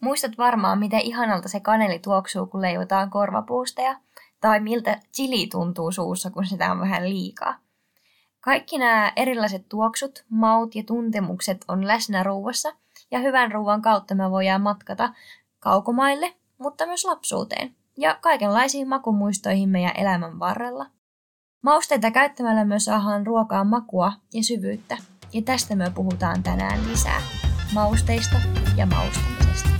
Muistat varmaan, miten ihanalta se kaneli tuoksuu, kun leivotaan korvapuusteja, tai miltä chili tuntuu suussa, kun sitä on vähän liikaa. Kaikki nämä erilaiset tuoksut, maut ja tuntemukset on läsnä ruuassa, ja hyvän ruuan kautta me voidaan matkata kaukomaille, mutta myös lapsuuteen, ja kaikenlaisiin makumuistoihin meidän elämän varrella. Mausteita käyttämällä myös saadaan ruokaa makua ja syvyyttä, ja tästä me puhutaan tänään lisää. Mausteista ja maustamisesta.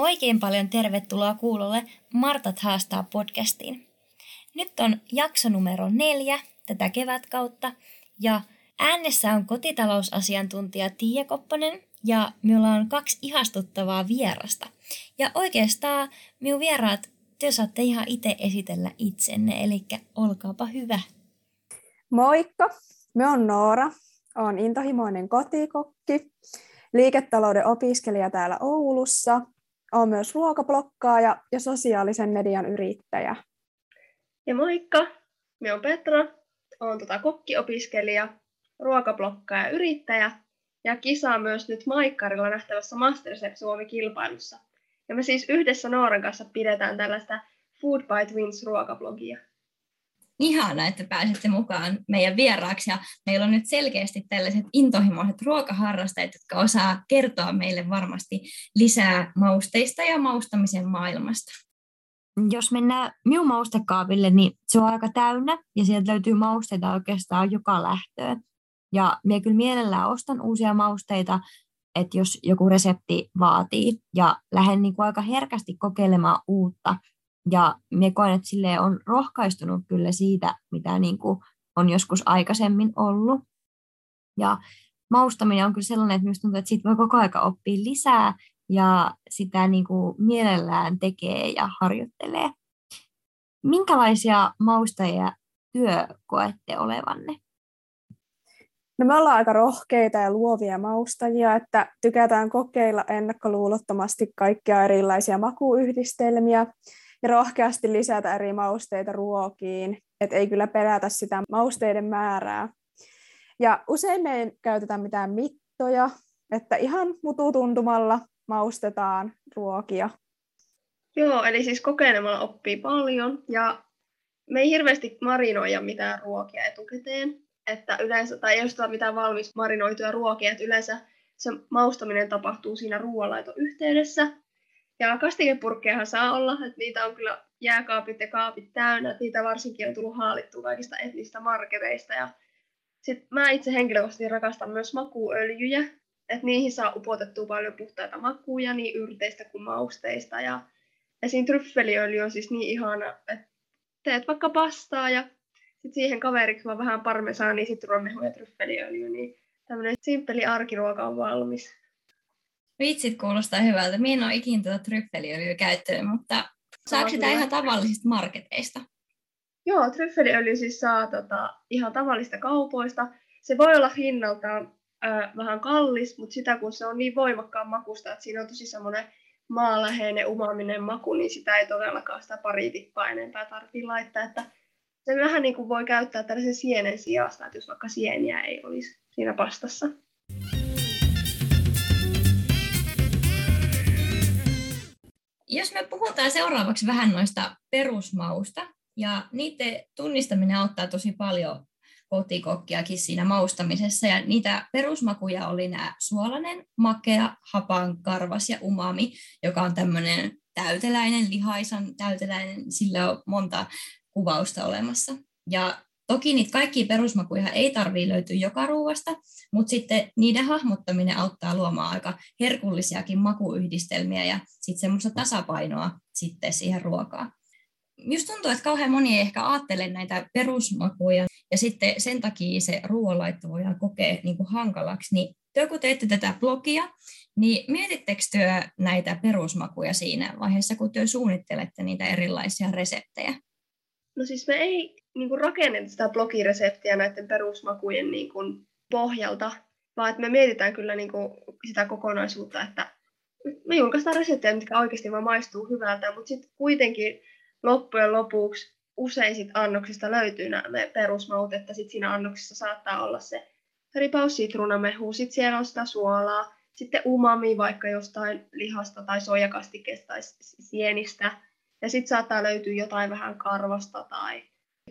Oikein paljon tervetuloa kuulolle Martat haastaa podcastiin. Nyt on jakso numero neljä tätä kevätkautta ja äänessä on kotitalousasiantuntija Tiia Kopponen ja minulla on kaksi ihastuttavaa vierasta. Ja oikeastaan minun vieraat, te saatte ihan itse esitellä itsenne, eli olkaapa hyvä. Moikka, me on Noora, olen intohimoinen kotikokki, liiketalouden opiskelija täällä Oulussa olen myös ruokablokkaaja ja sosiaalisen median yrittäjä. Ja moikka, minä olen Petra, olen tota kokkiopiskelija, ruokablokkaaja ja yrittäjä ja kisaa myös nyt Maikkarilla nähtävässä Masterchef Suomi-kilpailussa. Ja me siis yhdessä Nooran kanssa pidetään tällaista Food by Twins ruokablogia ihana, että pääsitte mukaan meidän vieraaksi. Ja meillä on nyt selkeästi tällaiset intohimoiset ruokaharrastajat, jotka osaa kertoa meille varmasti lisää mausteista ja maustamisen maailmasta. Jos mennään minun maustekaapille, niin se on aika täynnä ja sieltä löytyy mausteita oikeastaan joka lähtöön. Ja minä kyllä mielellään ostan uusia mausteita, että jos joku resepti vaatii ja lähden niin kuin aika herkästi kokeilemaan uutta – ja minä koen, että sille on rohkaistunut kyllä siitä, mitä niin kuin on joskus aikaisemmin ollut. Ja maustaminen on kyllä sellainen, että minusta tuntuu, että siitä voi koko aika oppia lisää ja sitä niin kuin mielellään tekee ja harjoittelee. Minkälaisia maustajia työ koette olevanne? No me ollaan aika rohkeita ja luovia maustajia, että tykätään kokeilla ennakkoluulottomasti kaikkia erilaisia makuyhdistelmiä ja rohkeasti lisätä eri mausteita ruokiin, että ei kyllä pelätä sitä mausteiden määrää. Ja usein me ei käytetä mitään mittoja, että ihan mututuntumalla maustetaan ruokia. Joo, eli siis kokeilemalla oppii paljon ja me ei hirveästi marinoida mitään ruokia etukäteen, että yleensä, tai ei osteta mitään valmis marinoituja ruokia, että yleensä se maustaminen tapahtuu siinä ruoanlaiton yhteydessä, ja kastikepurkkejahan saa olla, että niitä on kyllä jääkaapit ja kaapit täynnä, niitä varsinkin on tullut haalittua kaikista etnistä marketeista. Ja sitten mä itse henkilökohtaisesti rakastan myös makuöljyjä, että niihin saa upotettua paljon puhtaita makuja niin yrteistä kuin mausteista. Ja esim. tryffeliöljy on siis niin ihana, että teet vaikka pastaa ja sitten siihen kaveriksi vaan vähän parmesaania, sitruunmehu ja tryffeliöljy, niin tämmöinen simppeli arkiruoka on valmis. Vitsit kuulostaa hyvältä. Minä en ole ikinä tuota tryffeliöljyä käyttänyt, mutta saako sitä ihan tavallisista marketeista? Joo, tryffeliöljy siis saa tota, ihan tavallista kaupoista. Se voi olla hinnaltaan äh, vähän kallis, mutta sitä kun se on niin voimakkaan makusta, että siinä on tosi semmoinen maaläheinen umaminen maku, niin sitä ei todellakaan sitä pari tippaa enempää tarvitse laittaa. Että se vähän niin kuin voi käyttää tällaisen sienen sijasta, että jos vaikka sieniä ei olisi siinä pastassa. Jos me puhutaan seuraavaksi vähän noista perusmausta, ja niiden tunnistaminen auttaa tosi paljon kotikokkiakin siinä maustamisessa. Ja niitä perusmakuja oli nämä suolainen, makea, hapan, karvas ja umami, joka on tämmöinen täyteläinen, lihaisan täyteläinen, sillä on monta kuvausta olemassa. Ja Toki niitä kaikkia perusmakuja ei tarvitse löytyä joka ruuasta, mutta sitten niiden hahmottaminen auttaa luomaan aika herkullisiakin makuyhdistelmiä ja sitten semmoista tasapainoa sitten siihen ruokaan. Just tuntuu, että kauhean moni ei ehkä ajattele näitä perusmakuja ja sitten sen takia se ruoanlaitto voidaan kokea niin kuin hankalaksi, niin te kun teette tätä blogia, Niin mietittekö työ näitä perusmakuja siinä vaiheessa, kun työ suunnittelette niitä erilaisia reseptejä? No siis me ei niin kuin rakenneta sitä blogireseptiä näiden perusmakujen niin kuin pohjalta, vaan että me mietitään kyllä niin kuin sitä kokonaisuutta, että me julkaistaan reseptejä, mitkä oikeasti vaan maistuu hyvältä, mutta sitten kuitenkin loppujen lopuksi usein annoksista löytyy nämä perusmaut, että sit siinä annoksessa saattaa olla se ripaus sitruunamehu, sitten siellä on sitä suolaa, sitten umami vaikka jostain lihasta tai soijakastikkeesta tai sienistä, ja sitten saattaa löytyä jotain vähän karvasta tai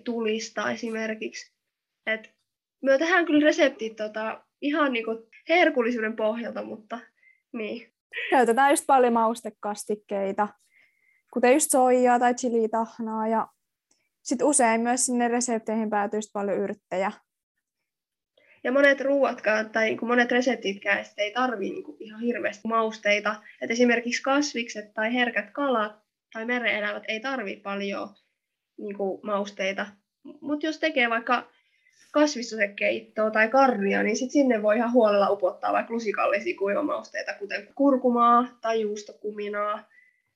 tulista esimerkiksi. Et me tehdään kyllä reseptit tota, ihan niinku herkullisuuden pohjalta, mutta niin. Käytetään just paljon maustekastikkeita, kuten just soijaa tai chilitahnaa ja sitten usein myös sinne resepteihin päätyy paljon yrttejä. Ja monet ruuatkaan tai niin monet reseptitkään ei tarvitse niin ihan hirveästi mausteita. Et esimerkiksi kasvikset tai herkät kalat tai merenelävät ei tarvitse paljon niin mausteita. Mutta jos tekee vaikka kasvissosekeittoa tai karria, niin sit sinne voi ihan huolella upottaa vaikka lusikallisia kuivamausteita, kuten kurkumaa tai juustokuminaa.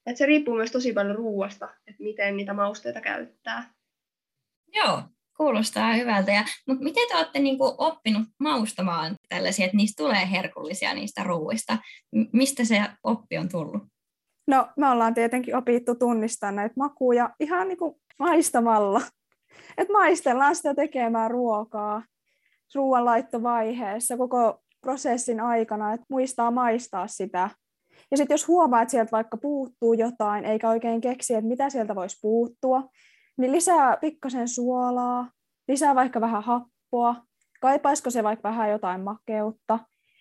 Et se riippuu myös tosi paljon ruuasta, että miten niitä mausteita käyttää. Joo, kuulostaa hyvältä. Ja, mutta miten te olette niin kuin, oppinut maustamaan tällaisia, että niistä tulee herkullisia niistä ruuista? Mistä se oppi on tullut? No, me ollaan tietenkin opittu tunnistaa näitä makuja ihan niin kuin maistamalla. Et maistellaan sitä tekemään ruokaa ruoanlaittovaiheessa koko prosessin aikana, että muistaa maistaa sitä. Ja sitten jos huomaa, että sieltä vaikka puuttuu jotain, eikä oikein keksi, että mitä sieltä voisi puuttua, niin lisää pikkasen suolaa, lisää vaikka vähän happoa, kaipaisiko se vaikka vähän jotain makeutta,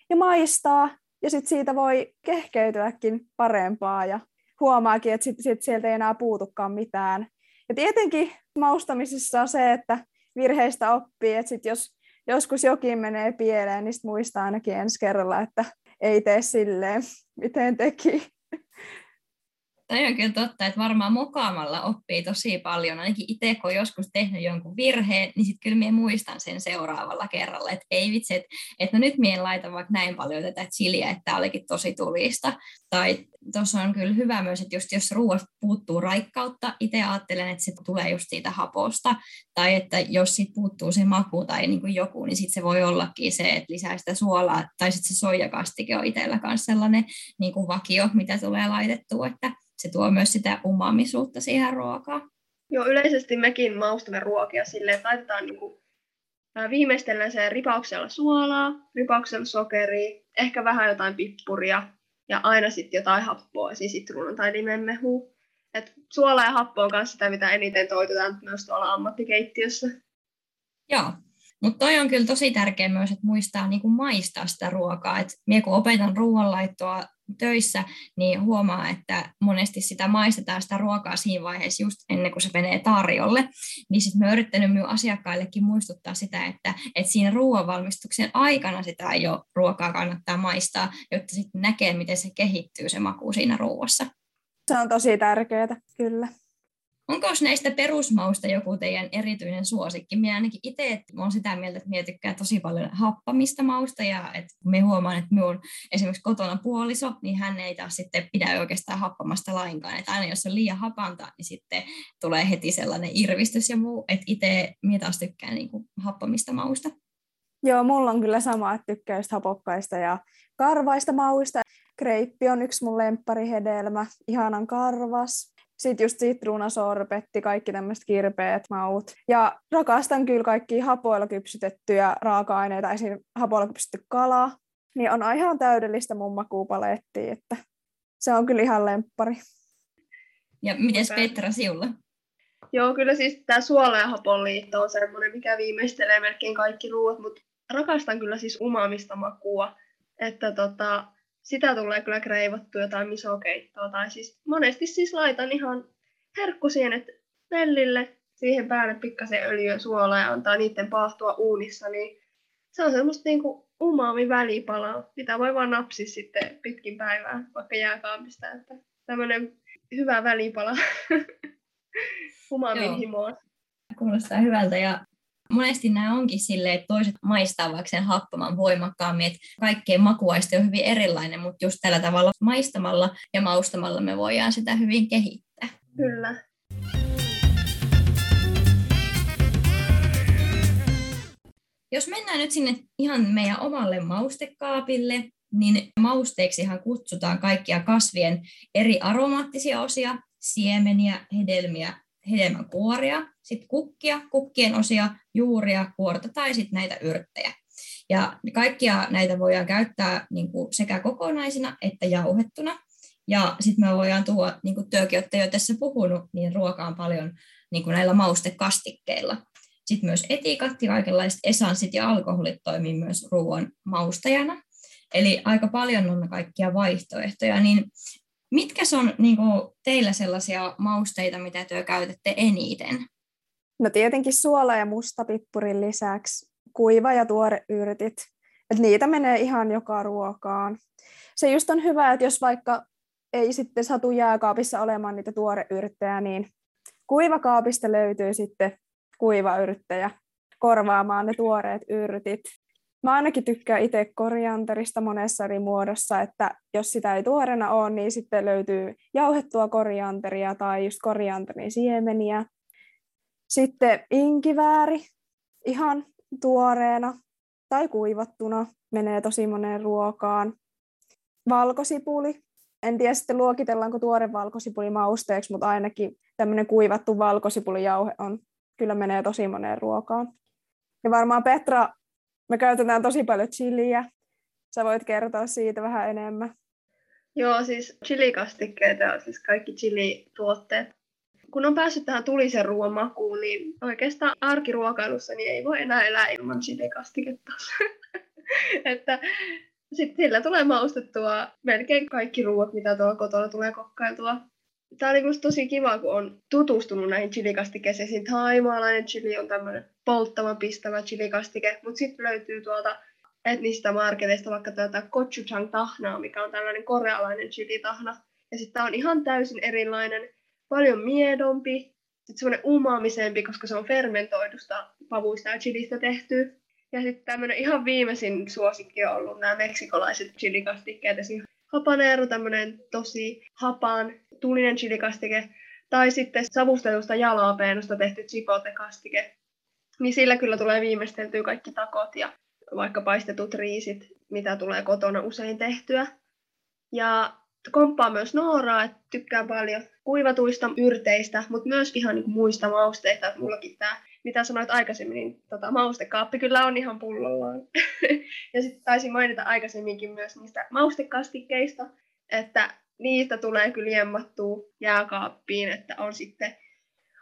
ja maistaa, ja sitten siitä voi kehkeytyäkin parempaa, ja huomaakin, että sit, sit sieltä ei enää puutukaan mitään. Ja tietenkin maustamisessa on se, että virheistä oppii, että sit jos joskus jokin menee pieleen, niin muistaa ainakin ensi kerralla, että ei tee silleen, miten teki. Toi on kyllä totta, että varmaan mokaamalla oppii tosi paljon. Ainakin itse, kun on joskus tehnyt jonkun virheen, niin sitten kyllä minä muistan sen seuraavalla kerralla, että ei vitsi, että, että no nyt minä en laita vaikka näin paljon tätä chiliä, että tämä olikin tosi tulista. Tai tuossa on kyllä hyvä myös, että just jos ruoasta puuttuu raikkautta, itse ajattelen, että se tulee just siitä haposta, tai että jos siitä puuttuu se maku tai niin kuin joku, niin sitten se voi ollakin se, että lisää sitä suolaa, tai sitten se soijakastike on itsellä myös sellainen niin kuin vakio, mitä tulee laitettua, että se tuo myös sitä umamisuutta siihen ruokaan. Joo, yleisesti mekin maustamme ruokia silleen, että laitetaan niin kuin, viimeistellään se ripauksella suolaa, ripauksella sokeria, ehkä vähän jotain pippuria ja aina sitten jotain happoa, siis sitruunan tai limenmehua. Et suola ja happo on myös sitä, mitä eniten toitotaan myös tuolla ammattikeittiössä. Joo, mutta toi on kyllä tosi tärkeää myös, että muistaa niinku maistaa sitä ruokaa. Et mie kun opetan ruoanlaittoa töissä, niin huomaa, että monesti sitä maistetaan sitä ruokaa siinä vaiheessa just ennen kuin se menee tarjolle. Niin sitten mä yrittänyt minun asiakkaillekin muistuttaa sitä, että, että siinä ruoanvalmistuksen aikana sitä jo ruokaa kannattaa maistaa, jotta sitten näkee, miten se kehittyy se maku siinä ruoassa. Se on tosi tärkeää, kyllä. Onko näistä perusmausta joku teidän erityinen suosikki? Minä ainakin itse olen sitä mieltä, että minä tosi paljon happamista mausta ja että me huomaan, että minun esimerkiksi kotona puoliso, niin hän ei taas sitten pidä oikeastaan happamasta lainkaan. Että aina jos on liian hapanta, niin sitten tulee heti sellainen irvistys ja muu. Että itse minä taas tykkään niin kuin happamista mausta. Joo, mulla on kyllä sama, että tykkää hapokkaista ja karvaista mauista. Kreippi on yksi mun lempparihedelmä, ihanan karvas. Sitten just sitruunasorbetti, kaikki tämmöiset kirpeät maut. Ja rakastan kyllä kaikki hapoilla kypsytettyjä raaka-aineita, esim. hapoilla kypsytetty kala. Niin on ihan täydellistä mun makuupalettia, että se on kyllä ihan lemppari. Ja miten Petra siulla? Joo, kyllä siis tämä suola ja hapon liitto on semmoinen, mikä viimeistelee melkein kaikki ruoat, mutta rakastan kyllä siis umamista makua. Että tota, sitä tulee kyllä kreivattua jotain misokeittoa. Tai siis monesti siis laitan ihan herkkusienet pellille, siihen päälle pikkasen öljyä suolaa ja antaa niiden paahtua uunissa, niin se on semmoista niinku umami välipalaa, mitä voi vaan napsia sitten pitkin päivää, vaikka jääkaapista, että tämmöinen hyvä välipala umamin himoa. Kuulostaa hyvältä ja Monesti nämä onkin silleen, että toiset maistaa vaikka sen happaman voimakkaammin, että kaikkien makuaisti on hyvin erilainen, mutta just tällä tavalla maistamalla ja maustamalla me voidaan sitä hyvin kehittää. Kyllä. Jos mennään nyt sinne ihan meidän omalle maustekaapille, niin mausteeksihan kutsutaan kaikkia kasvien eri aromaattisia osia, siemeniä, hedelmiä, hedelmän kuoria, sitten kukkia, kukkien osia, juuria, kuorta tai sitten näitä yrttejä. Ja kaikkia näitä voidaan käyttää niin kuin sekä kokonaisina että jauhettuna. Ja sitten me voidaan tuoda, niin kuin työkin olette jo tässä puhunut, niin ruokaan paljon niin kuin näillä maustekastikkeilla. Sitten myös etikat ja kaikenlaiset esanssit ja alkoholit toimii myös ruoan maustajana. Eli aika paljon on kaikkia vaihtoehtoja. Niin mitkä on niin kuin, teillä sellaisia mausteita, mitä te käytätte eniten? No tietenkin suola ja mustapippurin lisäksi kuiva ja tuore yrtit. Et niitä menee ihan joka ruokaan. Se just on hyvä, että jos vaikka ei sitten satu jääkaapissa olemaan niitä tuoreyrttejä, niin kuivakaapista löytyy sitten kuivayrttejä korvaamaan ne tuoreet yrtit. Mä ainakin tykkään itse korianterista monessa eri muodossa, että jos sitä ei tuorena ole, niin sitten löytyy jauhettua korianteria tai just korianterin siemeniä. Sitten inkivääri ihan tuoreena tai kuivattuna menee tosi moneen ruokaan. Valkosipuli. En tiedä sitten luokitellaanko tuore valkosipuli mausteeksi, mutta ainakin tämmöinen kuivattu valkosipulijauhe on, kyllä menee tosi moneen ruokaan. Ja varmaan Petra me käytetään tosi paljon chiliä. Sä voit kertoa siitä vähän enemmän. Joo, siis chilikastikkeet ja siis kaikki chilituotteet. Kun on päässyt tähän tulisen ruoan makuun, niin oikeastaan arkiruokailussa niin ei voi enää elää ilman chilikastiketta. että sitten sillä tulee maustettua melkein kaikki ruoat, mitä tuolla kotona tulee kokkailtua. Tämä oli musta tosi kiva, kun on tutustunut näihin chilikastikeisiin. Haimaalainen chili on tämmöinen polttava, pistävä chilikastike, mutta sitten löytyy tuolta etnisistä marketeista vaikka tätä gochujang tahnaa, mikä on tällainen korealainen chili-tahna. Ja sitten on ihan täysin erilainen, paljon miedompi, sitten semmoinen umaamisempi, koska se on fermentoidusta pavuista ja chilistä tehty. Ja sitten tämmöinen ihan viimeisin suosikki on ollut nämä meksikolaiset chilikastikkeet, esimerkiksi habanero, tämmöinen tosi hapaan tulinen chilikastike, tai sitten savustetusta jalapeenosta tehty chipotle-kastike, niin sillä kyllä tulee viimeisteltyä kaikki takot ja vaikka paistetut riisit, mitä tulee kotona usein tehtyä. Ja komppaa myös Nooraa, että tykkää paljon kuivatuista yrteistä, mutta myös ihan niin muista mausteista. Että mullakin tämä, mitä sanoit aikaisemmin, niin tota, maustekaappi kyllä on ihan pullollaan. ja sitten taisin mainita aikaisemminkin myös niistä maustekastikkeista, että niistä tulee kyllä jemmattua jääkaappiin, että on sitten,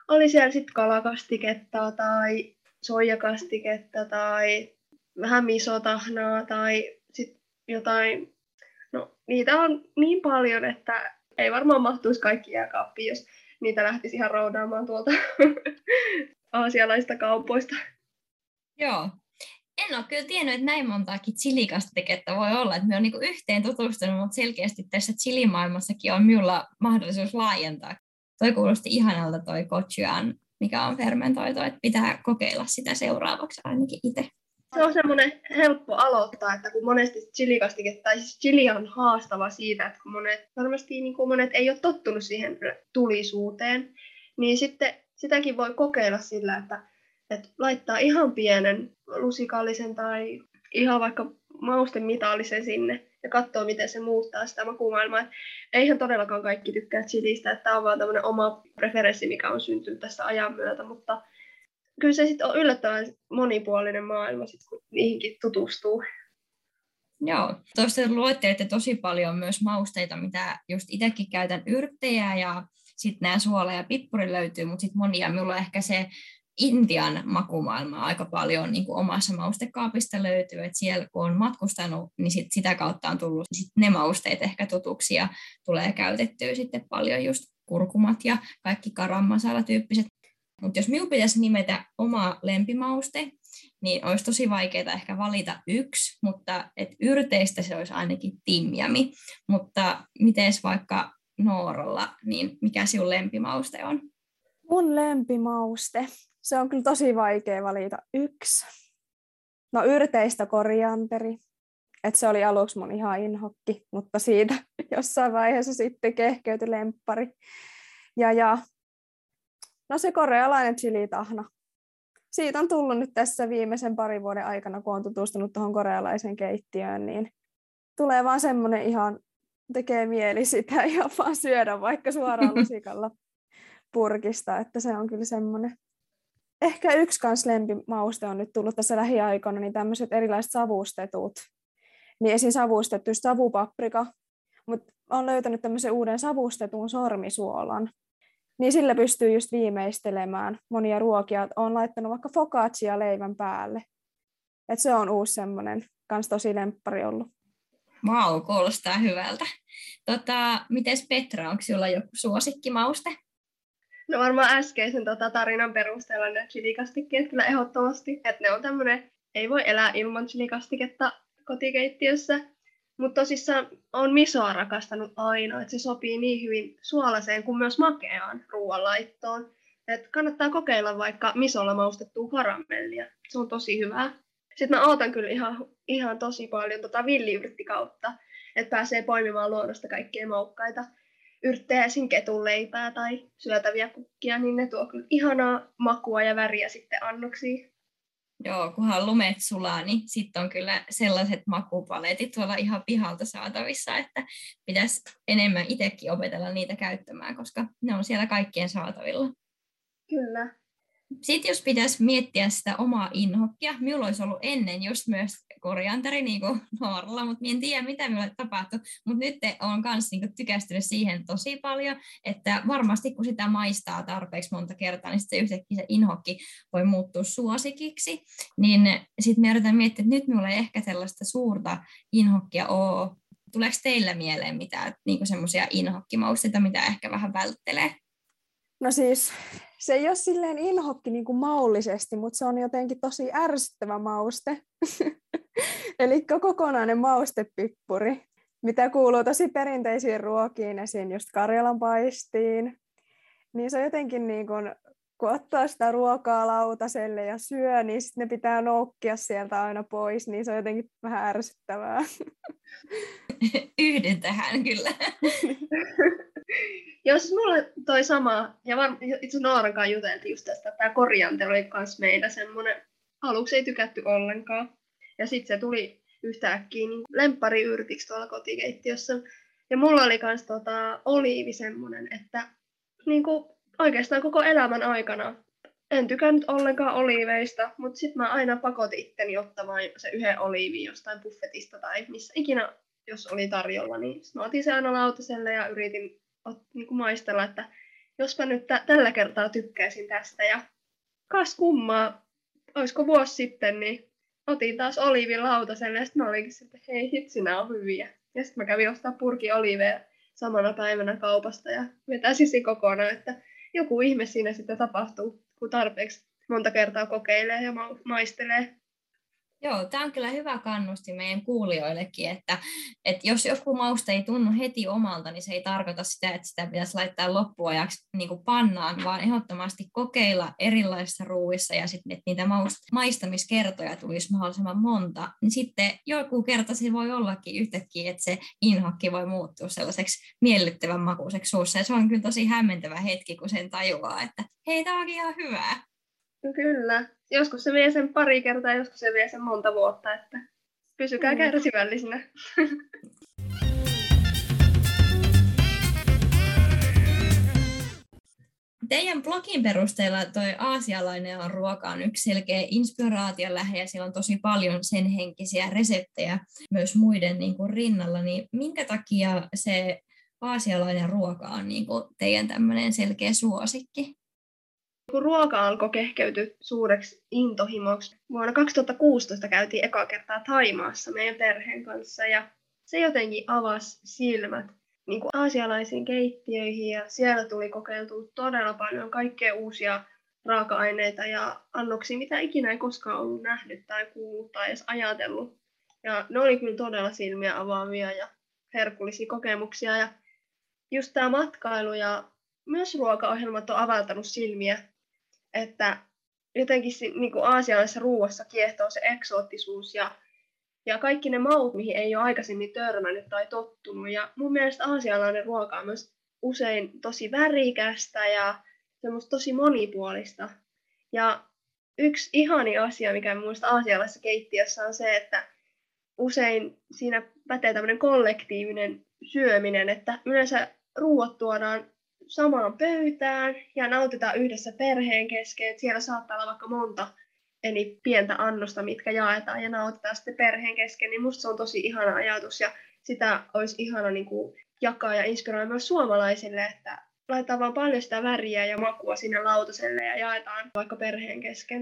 oli siellä sitten kalakastiketta tai soijakastiketta tai vähän misotahnaa tai sitten jotain, no niitä on niin paljon, että ei varmaan mahtuisi kaikki jääkaappiin, jos niitä lähtisi ihan roudaamaan tuolta aasialaista kaupoista. Joo, en ole kyllä tiennyt, että näin montaakin chilikastiketta voi olla. Että me on niin yhteen tutustunut, mutta selkeästi tässä chilimaailmassakin on minulla mahdollisuus laajentaa. Toi kuulosti ihanalta toi gochuan, mikä on fermentoitu, että pitää kokeilla sitä seuraavaksi ainakin itse. Se on semmoinen helppo aloittaa, että kun monesti chilikastike, tai siis chili on haastava siitä, että kun monet, varmasti niin kuin monet ei ole tottunut siihen tulisuuteen, niin sitten sitäkin voi kokeilla sillä, että että laittaa ihan pienen lusikallisen tai ihan vaikka mausten mitallisen sinne ja katsoo, miten se muuttaa sitä makumaailmaa. Eihän todellakaan kaikki tykkää chilistä, että tämä on vaan tämmöinen oma preferenssi, mikä on syntynyt tässä ajan myötä, mutta kyllä se sitten on yllättävän monipuolinen maailma, sit, kun niihinkin tutustuu. Joo, tuossa luettelitte tosi paljon myös mausteita, mitä just itsekin käytän yrttejä ja sitten nämä suola ja pippuri löytyy, mutta sitten monia, minulla ehkä se Intian makumaailmaa aika paljon niin kuin omassa maustekaapista löytyy, että siellä kun on matkustanut, niin sit sitä kautta on tullut sit ne mausteet ehkä tutuksi ja tulee käytettyä sitten paljon just kurkumat ja kaikki karammasala-tyyppiset. Mutta jos minun pitäisi nimetä oma lempimauste, niin olisi tosi vaikeaa ehkä valita yksi, mutta et yrteistä se olisi ainakin timjami. Mutta miten vaikka Noorolla, niin mikä sinun lempimauste on? Mun lempimauste se on kyllä tosi vaikea valita yksi. No yrteistä korianteri. Et se oli aluksi mun ihan inhokki, mutta siitä jossain vaiheessa sitten kehkeytyi lemppari. Ja, ja no se korealainen chili-tahna. Siitä on tullut nyt tässä viimeisen parin vuoden aikana, kun on tutustunut tuohon korealaiseen keittiöön, niin tulee vaan semmoinen ihan, tekee mieli sitä ihan vaan syödä vaikka suoraan lusikalla purkista, että se on kyllä semmoinen. Ehkä yksi kans lempimauste on nyt tullut tässä lähiaikoina, niin tämmöiset erilaiset savustetut. Niin esim. savustettu savupaprika, mutta olen löytänyt tämmöisen uuden savustetun sormisuolan. Niin sillä pystyy just viimeistelemään monia ruokia. Olen laittanut vaikka focaccia leivän päälle. Et se on uusi semmoinen, kans tosi lemppari ollut. Vau, kuulostaa hyvältä. Tota, mites Petra, onko sinulla joku suosikkimauste? No varmaan äskeisen tota, tarinan perusteella ne chilikastikkeet kyllä ehdottomasti. Että ne on tämmöinen, ei voi elää ilman chilikastiketta kotikeittiössä. Mutta tosissaan on misoa rakastanut aina, että se sopii niin hyvin suolaseen kuin myös makeaan ruoanlaittoon. Et kannattaa kokeilla vaikka misolla maustettua karamellia. Se on tosi hyvää. Sitten mä ootan kyllä ihan, ihan tosi paljon tota villiyrttikautta, että pääsee poimimaan luonnosta kaikkea moukkaita yrttejä, esim. ketunleipää tai syötäviä kukkia, niin ne tuo kyllä ihanaa makua ja väriä sitten annoksiin. Joo, kunhan lumet sulaa, niin sitten on kyllä sellaiset makupaletit tuolla ihan pihalta saatavissa, että pitäisi enemmän itsekin opetella niitä käyttämään, koska ne on siellä kaikkien saatavilla. Kyllä. Sitten jos pitäisi miettiä sitä omaa inhokkia, minulla olisi ollut ennen just myös korianteri niin kuin nuoralla, mutta en tiedä mitä minulle tapahtui. Mutta nyt olen myös niin tykästynyt siihen tosi paljon, että varmasti kun sitä maistaa tarpeeksi monta kertaa, niin sitten yhtäkkiä se inhokki voi muuttua suosikiksi. Niin sitten me yritän miettiä, että nyt minulla ei ehkä sellaista suurta inhokkia ole. Tuleeko teillä mieleen mitään niin semmoisia inhokkimausteita, mitä ehkä vähän välttelee? No siis se ei ole silleen inhokki niin kuin maullisesti, mutta se on jotenkin tosi ärsyttävä mauste. Eli kokonainen maustepippuri, mitä kuuluu tosi perinteisiin ruokiin, esiin just Karjalan paistiin. Niin se on jotenkin niin kuin, kun ottaa sitä ruokaa lautaselle ja syö, niin sitten ne pitää noukkia sieltä aina pois, niin se on jotenkin vähän ärsyttävää. Yhdyn tähän kyllä. Jos mulla toi sama, ja var, itse Nooran kanssa juteltiin just tästä, että tämä korianteri oli myös meillä semmoinen, aluksi ei tykätty ollenkaan. Ja sitten se tuli yhtäkkiä niin lemppari yrtiksi tuolla kotikeittiössä. Ja mulla oli myös tota, oliivi semmoinen, että niin kuin, oikeastaan koko elämän aikana en tykännyt ollenkaan oliiveista, mutta sitten mä aina pakotin itteni ottamaan se yhden oliivin jostain buffetista tai missä ikinä, jos oli tarjolla, niin mä otin se aina lautaselle ja yritin niin kuin maistella, että jospa nyt t- tällä kertaa tykkäisin tästä. Ja kas kummaa, olisiko vuosi sitten, niin otin taas olivin lautaselle ja sitten mä olinkin että hei hitsi, nämä on hyviä. Ja sitten mä kävin ostaa purki oliveja samana päivänä kaupasta ja vetäisin kokonaan, että joku ihme siinä sitten tapahtuu, kun tarpeeksi monta kertaa kokeilee ja maistelee. Joo, tämä on kyllä hyvä kannusti meidän kuulijoillekin, että, että jos joku mauste ei tunnu heti omalta, niin se ei tarkoita sitä, että sitä pitäisi laittaa loppuajaksi niin kuin pannaan, vaan ehdottomasti kokeilla erilaisissa ruuissa ja sitten että niitä maistamiskertoja tulisi mahdollisimman monta, niin sitten joku kerta se voi ollakin yhtäkkiä, että se inhokki voi muuttua sellaiseksi miellyttävän makuiseksi suussa. Ja se on kyllä tosi hämmentävä hetki, kun sen tajuaa, että hei, tämä onkin ihan hyvää. Kyllä. Joskus se vie sen pari kertaa, joskus se vie sen monta vuotta, että pysykää mm. kärsivällisinä. Teidän blogin perusteella toi aasialainen on ruoka on yksi selkeä inspiraation lähde ja siellä on tosi paljon sen henkisiä reseptejä myös muiden niin kuin rinnalla, niin minkä takia se aasialainen ruoka on niin kuin teidän tämmöinen selkeä suosikki? Kun ruoka alkoi kehkeytyä suureksi intohimoksi, vuonna 2016 käytiin eka kertaa Taimaassa meidän perheen kanssa ja se jotenkin avasi silmät niin kuin aasialaisiin keittiöihin ja siellä tuli kokeiltua todella paljon kaikkea uusia raaka-aineita ja annoksia, mitä ikinä ei koskaan ollut nähnyt tai kuullut tai edes ajatellut. Ja ne oli kyllä todella silmiä avaavia ja herkullisia kokemuksia. Ja just tämä matkailu ja myös ruokaohjelmat on avaltanut silmiä että jotenkin niin kuin aasialaisessa ruuassa kiehtoo se eksoottisuus ja, ja kaikki ne maut, mihin ei ole aikaisemmin törmännyt tai tottunut. Ja mun mielestä aasialainen ruoka on myös usein tosi värikästä ja tosi monipuolista. Ja yksi ihani asia, mikä minusta aasialaisessa keittiössä on se, että usein siinä pätee tämmöinen kollektiivinen syöminen, että yleensä ruuat tuodaan samaan pöytään ja nautitaan yhdessä perheen kesken. Siellä saattaa olla vaikka monta eli pientä annosta, mitkä jaetaan ja nautitaan sitten perheen kesken, niin musta se on tosi ihana ajatus ja sitä olisi ihana niin kuin jakaa ja inspiroida myös suomalaisille, että laitetaan vaan paljon sitä väriä ja makua sinne lautaselle ja jaetaan vaikka perheen kesken.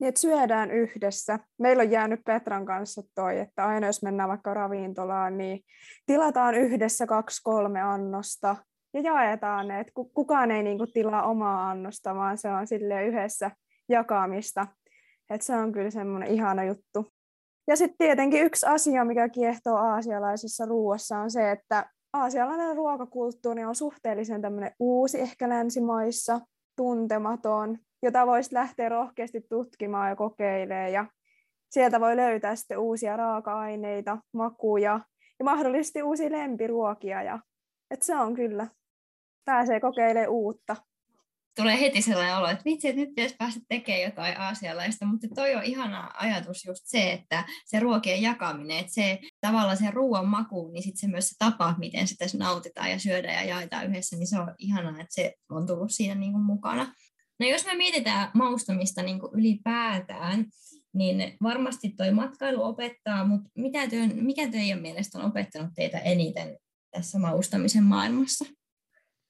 Niin, että syödään yhdessä. Meillä on jäänyt Petran kanssa toi, että aina jos mennään vaikka ravintolaan, niin tilataan yhdessä kaksi-kolme annosta ja jaetaan ne. Että kukaan ei niinku tilaa omaa annosta, vaan se on sille yhdessä jakamista. Että se on kyllä semmoinen ihana juttu. Ja sitten tietenkin yksi asia, mikä kiehtoo aasialaisessa ruoassa, on se, että aasialainen ruokakulttuuri on suhteellisen tämmöinen uusi ehkä länsimaissa, tuntematon, jota voisi lähteä rohkeasti tutkimaan ja kokeilemaan. Ja sieltä voi löytää sitten uusia raaka-aineita, makuja ja mahdollisesti uusia lempiruokia. Ja, että se on kyllä, pääsee kokeilemaan uutta tulee heti sellainen olo, että vitsi, että nyt pitäisi päästä tekemään jotain aasialaista, mutta toi on ihana ajatus just se, että se ruokien jakaminen, että se tavallaan se ruoan maku, niin sitten se myös se tapa, miten sitä nautitaan ja syödään ja jaetaan yhdessä, niin se on ihanaa, että se on tullut siinä niin kuin mukana. No jos me mietitään maustamista niin kuin ylipäätään, niin varmasti toi matkailu opettaa, mutta mitä työn, mikä teidän mielestä on opettanut teitä eniten tässä maustamisen maailmassa?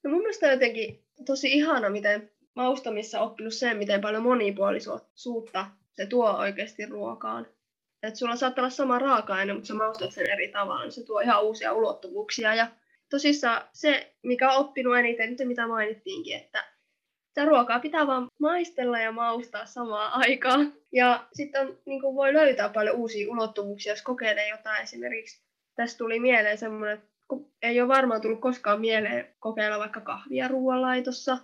No mun mielestä jotenkin tosi ihana, miten maustamissa oppinut sen, miten paljon monipuolisuutta se tuo oikeasti ruokaan. Että sulla saattaa olla sama raaka-aine, mutta sä maustat sen eri tavalla, niin se tuo ihan uusia ulottuvuuksia. Ja tosissaan se, mikä on oppinut eniten, se mitä mainittiinkin, että sitä ruokaa pitää vaan maistella ja maustaa samaan aikaan. Ja sitten niin voi löytää paljon uusia ulottuvuuksia, jos kokeilee jotain. Esimerkiksi tässä tuli mieleen semmoinen, että ei ole varmaan tullut koskaan mieleen kokeilla vaikka kahvia ruoanlaitossa.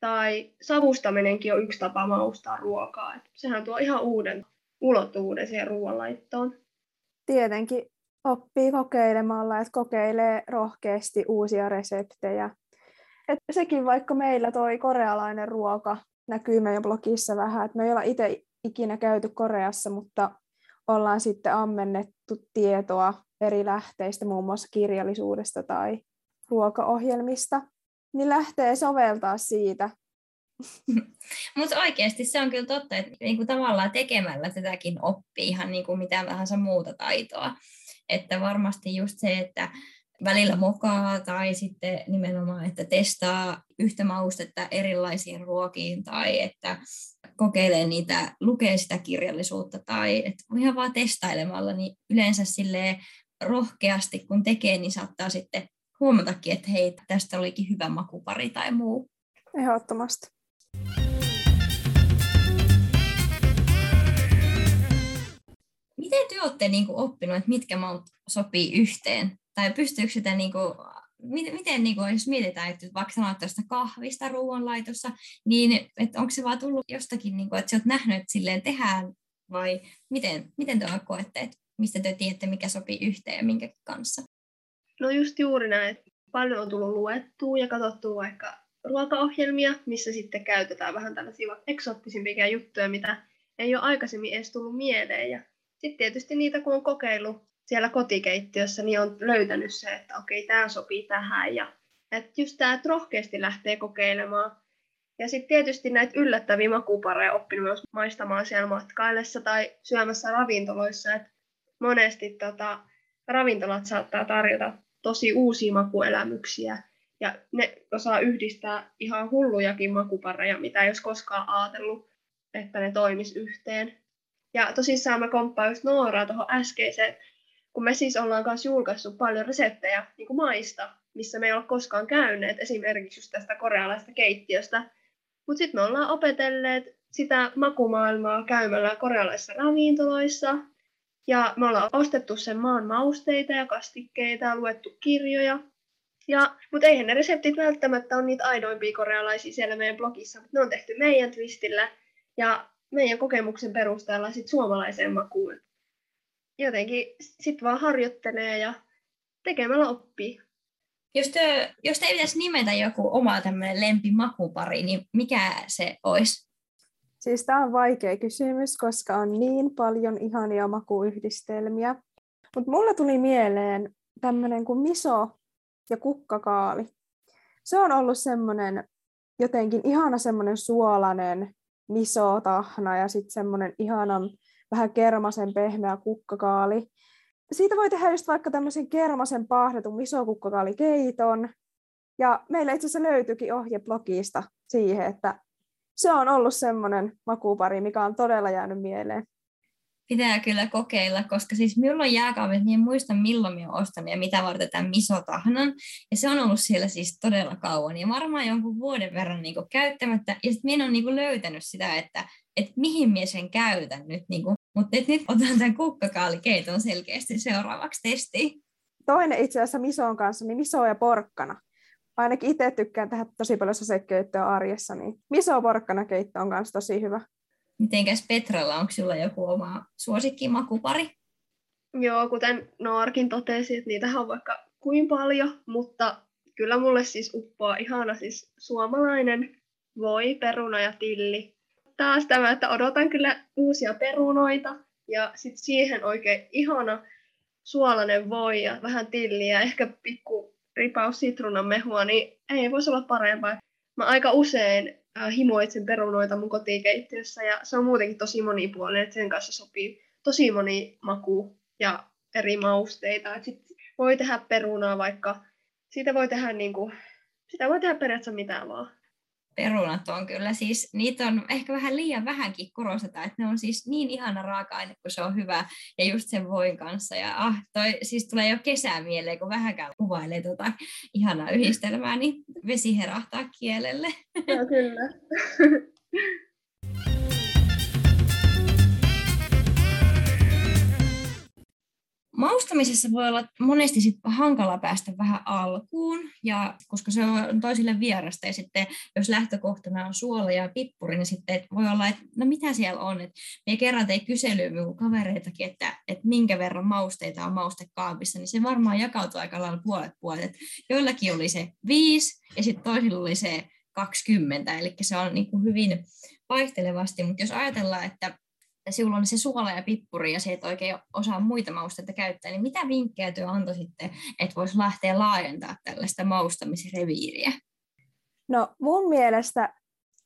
Tai savustaminenkin on yksi tapa maustaa ruokaa. Et sehän tuo ihan uuden ulottuvuuden siihen ruoanlaittoon. Tietenkin oppii kokeilemalla, että kokeilee rohkeasti uusia reseptejä. Et sekin vaikka meillä toi korealainen ruoka näkyy meidän blogissa vähän, että me ei olla itse ikinä käyty Koreassa, mutta ollaan sitten ammennettu tietoa eri lähteistä, muun muassa kirjallisuudesta tai ruokaohjelmista, niin lähtee soveltaa siitä. Mutta oikeasti se on kyllä totta, että niinku tavallaan tekemällä tätäkin oppii ihan niinku mitään tahansa muuta taitoa. Että varmasti just se, että välillä mokaa tai sitten nimenomaan, että testaa yhtä maustetta erilaisiin ruokiin tai että kokeilee niitä, lukee sitä kirjallisuutta tai että ihan vaan testailemalla, niin yleensä silleen rohkeasti kun tekee, niin saattaa sitten huomatakin, että hei, tästä olikin hyvä makupari tai muu. Ehdottomasti. Miten te olette niin kuin, oppinut, että mitkä maut sopii yhteen? Tai pystyykö sitä, niin kuin, miten, niin kuin, jos mietitään, että vaikka sanoit tuosta kahvista ruoanlaitossa, niin että onko se vaan tullut jostakin, niin kuin, että sä oot nähnyt, että silleen tehdään, vai miten, miten te koette, että mistä te tiedätte, mikä sopii yhteen ja minkä kanssa? No just juuri näin, paljon on tullut luettua ja katsottua vaikka ruokaohjelmia, missä sitten käytetään vähän tällaisia eksoottisimpia juttuja, mitä ei ole aikaisemmin edes tullut mieleen. Ja sitten tietysti niitä, kun on kokeillut siellä kotikeittiössä, niin on löytänyt se, että okei, tämä sopii tähän. Ja että just tämä, että rohkeasti lähtee kokeilemaan. Ja sitten tietysti näitä yllättäviä makupareja oppinut myös maistamaan siellä matkaillessa tai syömässä ravintoloissa. Että monesti tota, ravintolat saattaa tarjota tosi uusia makuelämyksiä. Ja ne osaa yhdistää ihan hullujakin makupareja, mitä ei olisi koskaan ajatellut, että ne toimis yhteen. Ja tosissaan mä komppaan just Nooraa tuohon äskeiseen, kun me siis ollaan kanssa julkaissut paljon reseptejä niin kuin maista, missä me ei ole koskaan käyneet, esimerkiksi just tästä korealaista keittiöstä. Mutta sitten me ollaan opetelleet sitä makumaailmaa käymällä korealaisissa ravintoloissa, ja me ollaan ostettu sen maan mausteita ja kastikkeita ja luettu kirjoja. Ja, mutta eihän ne reseptit välttämättä ole niitä aidoimpia korealaisia siellä meidän blogissa, mutta ne on tehty meidän twistillä. ja meidän kokemuksen perusteella sit suomalaiseen makuun. Jotenkin sitten vaan harjoittelee ja tekemällä oppii. Jos, te, jos te pitäisi nimetä joku oma tämmöinen lempimakupari, niin mikä se olisi? Siis tämä on vaikea kysymys, koska on niin paljon ihania makuyhdistelmiä. Mutta mulla tuli mieleen tämmöinen kuin miso ja kukkakaali. Se on ollut semmoinen jotenkin ihana semmoinen suolainen miso-tahna ja sitten semmoinen ihanan vähän kermasen pehmeä kukkakaali. Siitä voi tehdä just vaikka tämmöisen kermasen pahdetun miso-kukkakaalikeiton. Ja meillä itse asiassa löytyikin ohje blogista siihen, että se on ollut semmoinen makupari, mikä on todella jäänyt mieleen pitää kyllä kokeilla, koska siis minulla on jääkaapit, niin en muista milloin minä olen ostanut ja mitä varten tämän misotahnan. Ja se on ollut siellä siis todella kauan ja varmaan jonkun vuoden verran niin kuin, käyttämättä. Ja sitten minä en ole niin kuin, löytänyt sitä, että, että mihin minä sen käytän nyt. Niin kuin. Mutta nyt otan tämän kukkakaalikeiton selkeästi seuraavaksi testiin. Toinen itse asiassa misoon kanssa, niin miso ja porkkana. Ainakin itse tykkään tehdä tosi paljon sasekeittoa arjessa, niin miso porkkana keitto on myös tosi hyvä. Mitenkäs Petralla, onko sinulla joku oma suosikkimakupari? Joo, kuten Noarkin totesi, että niitä on vaikka kuin paljon, mutta kyllä mulle siis uppoaa ihana siis suomalainen voi, peruna ja tilli. Taas tämä, että odotan kyllä uusia perunoita ja sitten siihen oikein ihana suolainen voi ja vähän tilliä, ehkä pikku ripaus sitruunan mehua, niin ei voisi olla parempaa. Mä aika usein himoitsen perunoita mun kotikeittiössä ja se on muutenkin tosi monipuolinen, että sen kanssa sopii tosi moni maku ja eri mausteita. Et sit voi tehdä perunaa vaikka, siitä voi tehdä niinku, sitä voi tehdä periaatteessa mitään vaan perunat on kyllä siis, niitä on ehkä vähän liian vähänkin korostetaan, että ne on siis niin ihana raaka-aine, kun se on hyvä, ja just sen voin kanssa, ja ah, toi siis tulee jo kesää mieleen, kun vähänkään kuvailee tota ihanaa yhdistelmää, niin vesi herahtaa kielelle. Joo, kyllä. Maustamisessa voi olla monesti sit hankala päästä vähän alkuun, ja koska se on toisille vierasta, ja sitten jos lähtökohtana on suola ja pippuri, niin sitten voi olla, että no mitä siellä on. Et me kerran tein kyselyä minun kavereitakin, että, että minkä verran mausteita on maustekaapissa, niin se varmaan jakautuu aika lailla puolet puolet. Et joillakin oli se viisi, ja sitten toisilla oli se 20, eli se on niin hyvin vaihtelevasti, mutta jos ajatellaan, että sinulla on se suola ja pippuri ja se et oikein osaa muita mausteita käyttää, niin mitä vinkkejä työ antoi sitten, että voisi lähteä laajentaa tällaista maustamisreviiriä? No mun mielestä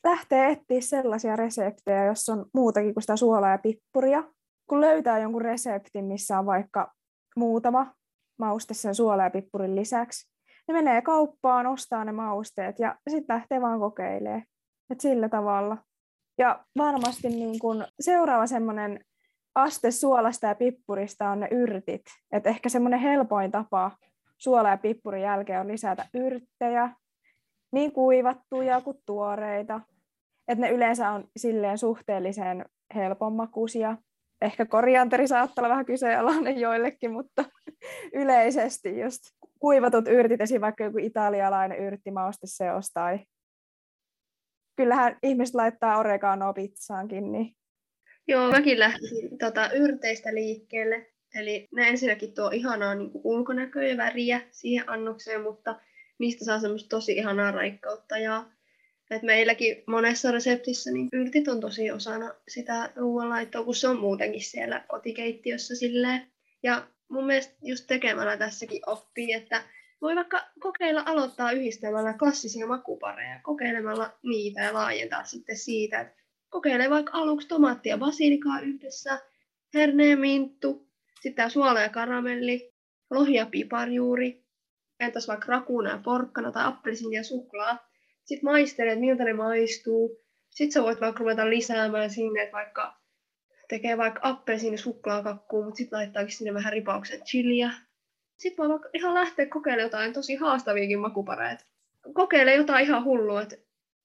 lähtee etsiä sellaisia reseptejä, jos on muutakin kuin sitä suolaa ja pippuria. Kun löytää jonkun reseptin, missä on vaikka muutama mauste sen suola ja pippurin lisäksi, niin menee kauppaan, ostaa ne mausteet ja sitten lähtee vaan kokeilemaan. Et sillä tavalla. Ja varmasti niin kun seuraava semmoinen aste suolasta ja pippurista on ne yrtit. Et ehkä semmoinen helpoin tapa suola ja pippurin jälkeen on lisätä yrttejä, niin kuivattuja kuin tuoreita. Et ne yleensä on silleen suhteellisen helpon makuisia. Ehkä korianteri saattaa olla vähän kyseenalainen joillekin, mutta yleisesti just kuivatut yrtit, esimerkiksi vaikka joku italialainen yrttimausteseos tai kyllähän ihmiset laittaa oreganoa pizzaankin. Niin. Joo, mäkin lähtisin tota, yrteistä liikkeelle. Eli ne ensinnäkin tuo ihanaa niin ulkonäköä ja väriä siihen annokseen, mutta niistä saa semmoista tosi ihanaa raikkautta. Ja et meilläkin monessa reseptissä niin yrtit on tosi osana sitä ruoanlaittoa, kun se on muutenkin siellä kotikeittiössä silleen. Ja mun mielestä just tekemällä tässäkin oppii, että voi vaikka kokeilla aloittaa yhdistelmällä klassisia makupareja, kokeilemalla niitä ja laajentaa sitten siitä, että kokeile vaikka aluksi tomaattia ja basilikaa yhdessä, herneen minttu, sitten suola ja karamelli, lohi ja piparjuuri, entäs vaikka rakuna ja porkkana tai appelsiini ja suklaa. Sitten maistelet, miltä ne maistuu. Sitten sä voit vaikka ruveta lisäämään sinne, että vaikka tekee vaikka appelsiini suklaakakkuun, mutta sitten laittaakin sinne vähän ripauksen chiliä sitten voi vaikka ihan lähteä kokeilemaan jotain tosi haastaviakin makupareita. Kokeile jotain ihan hullua, että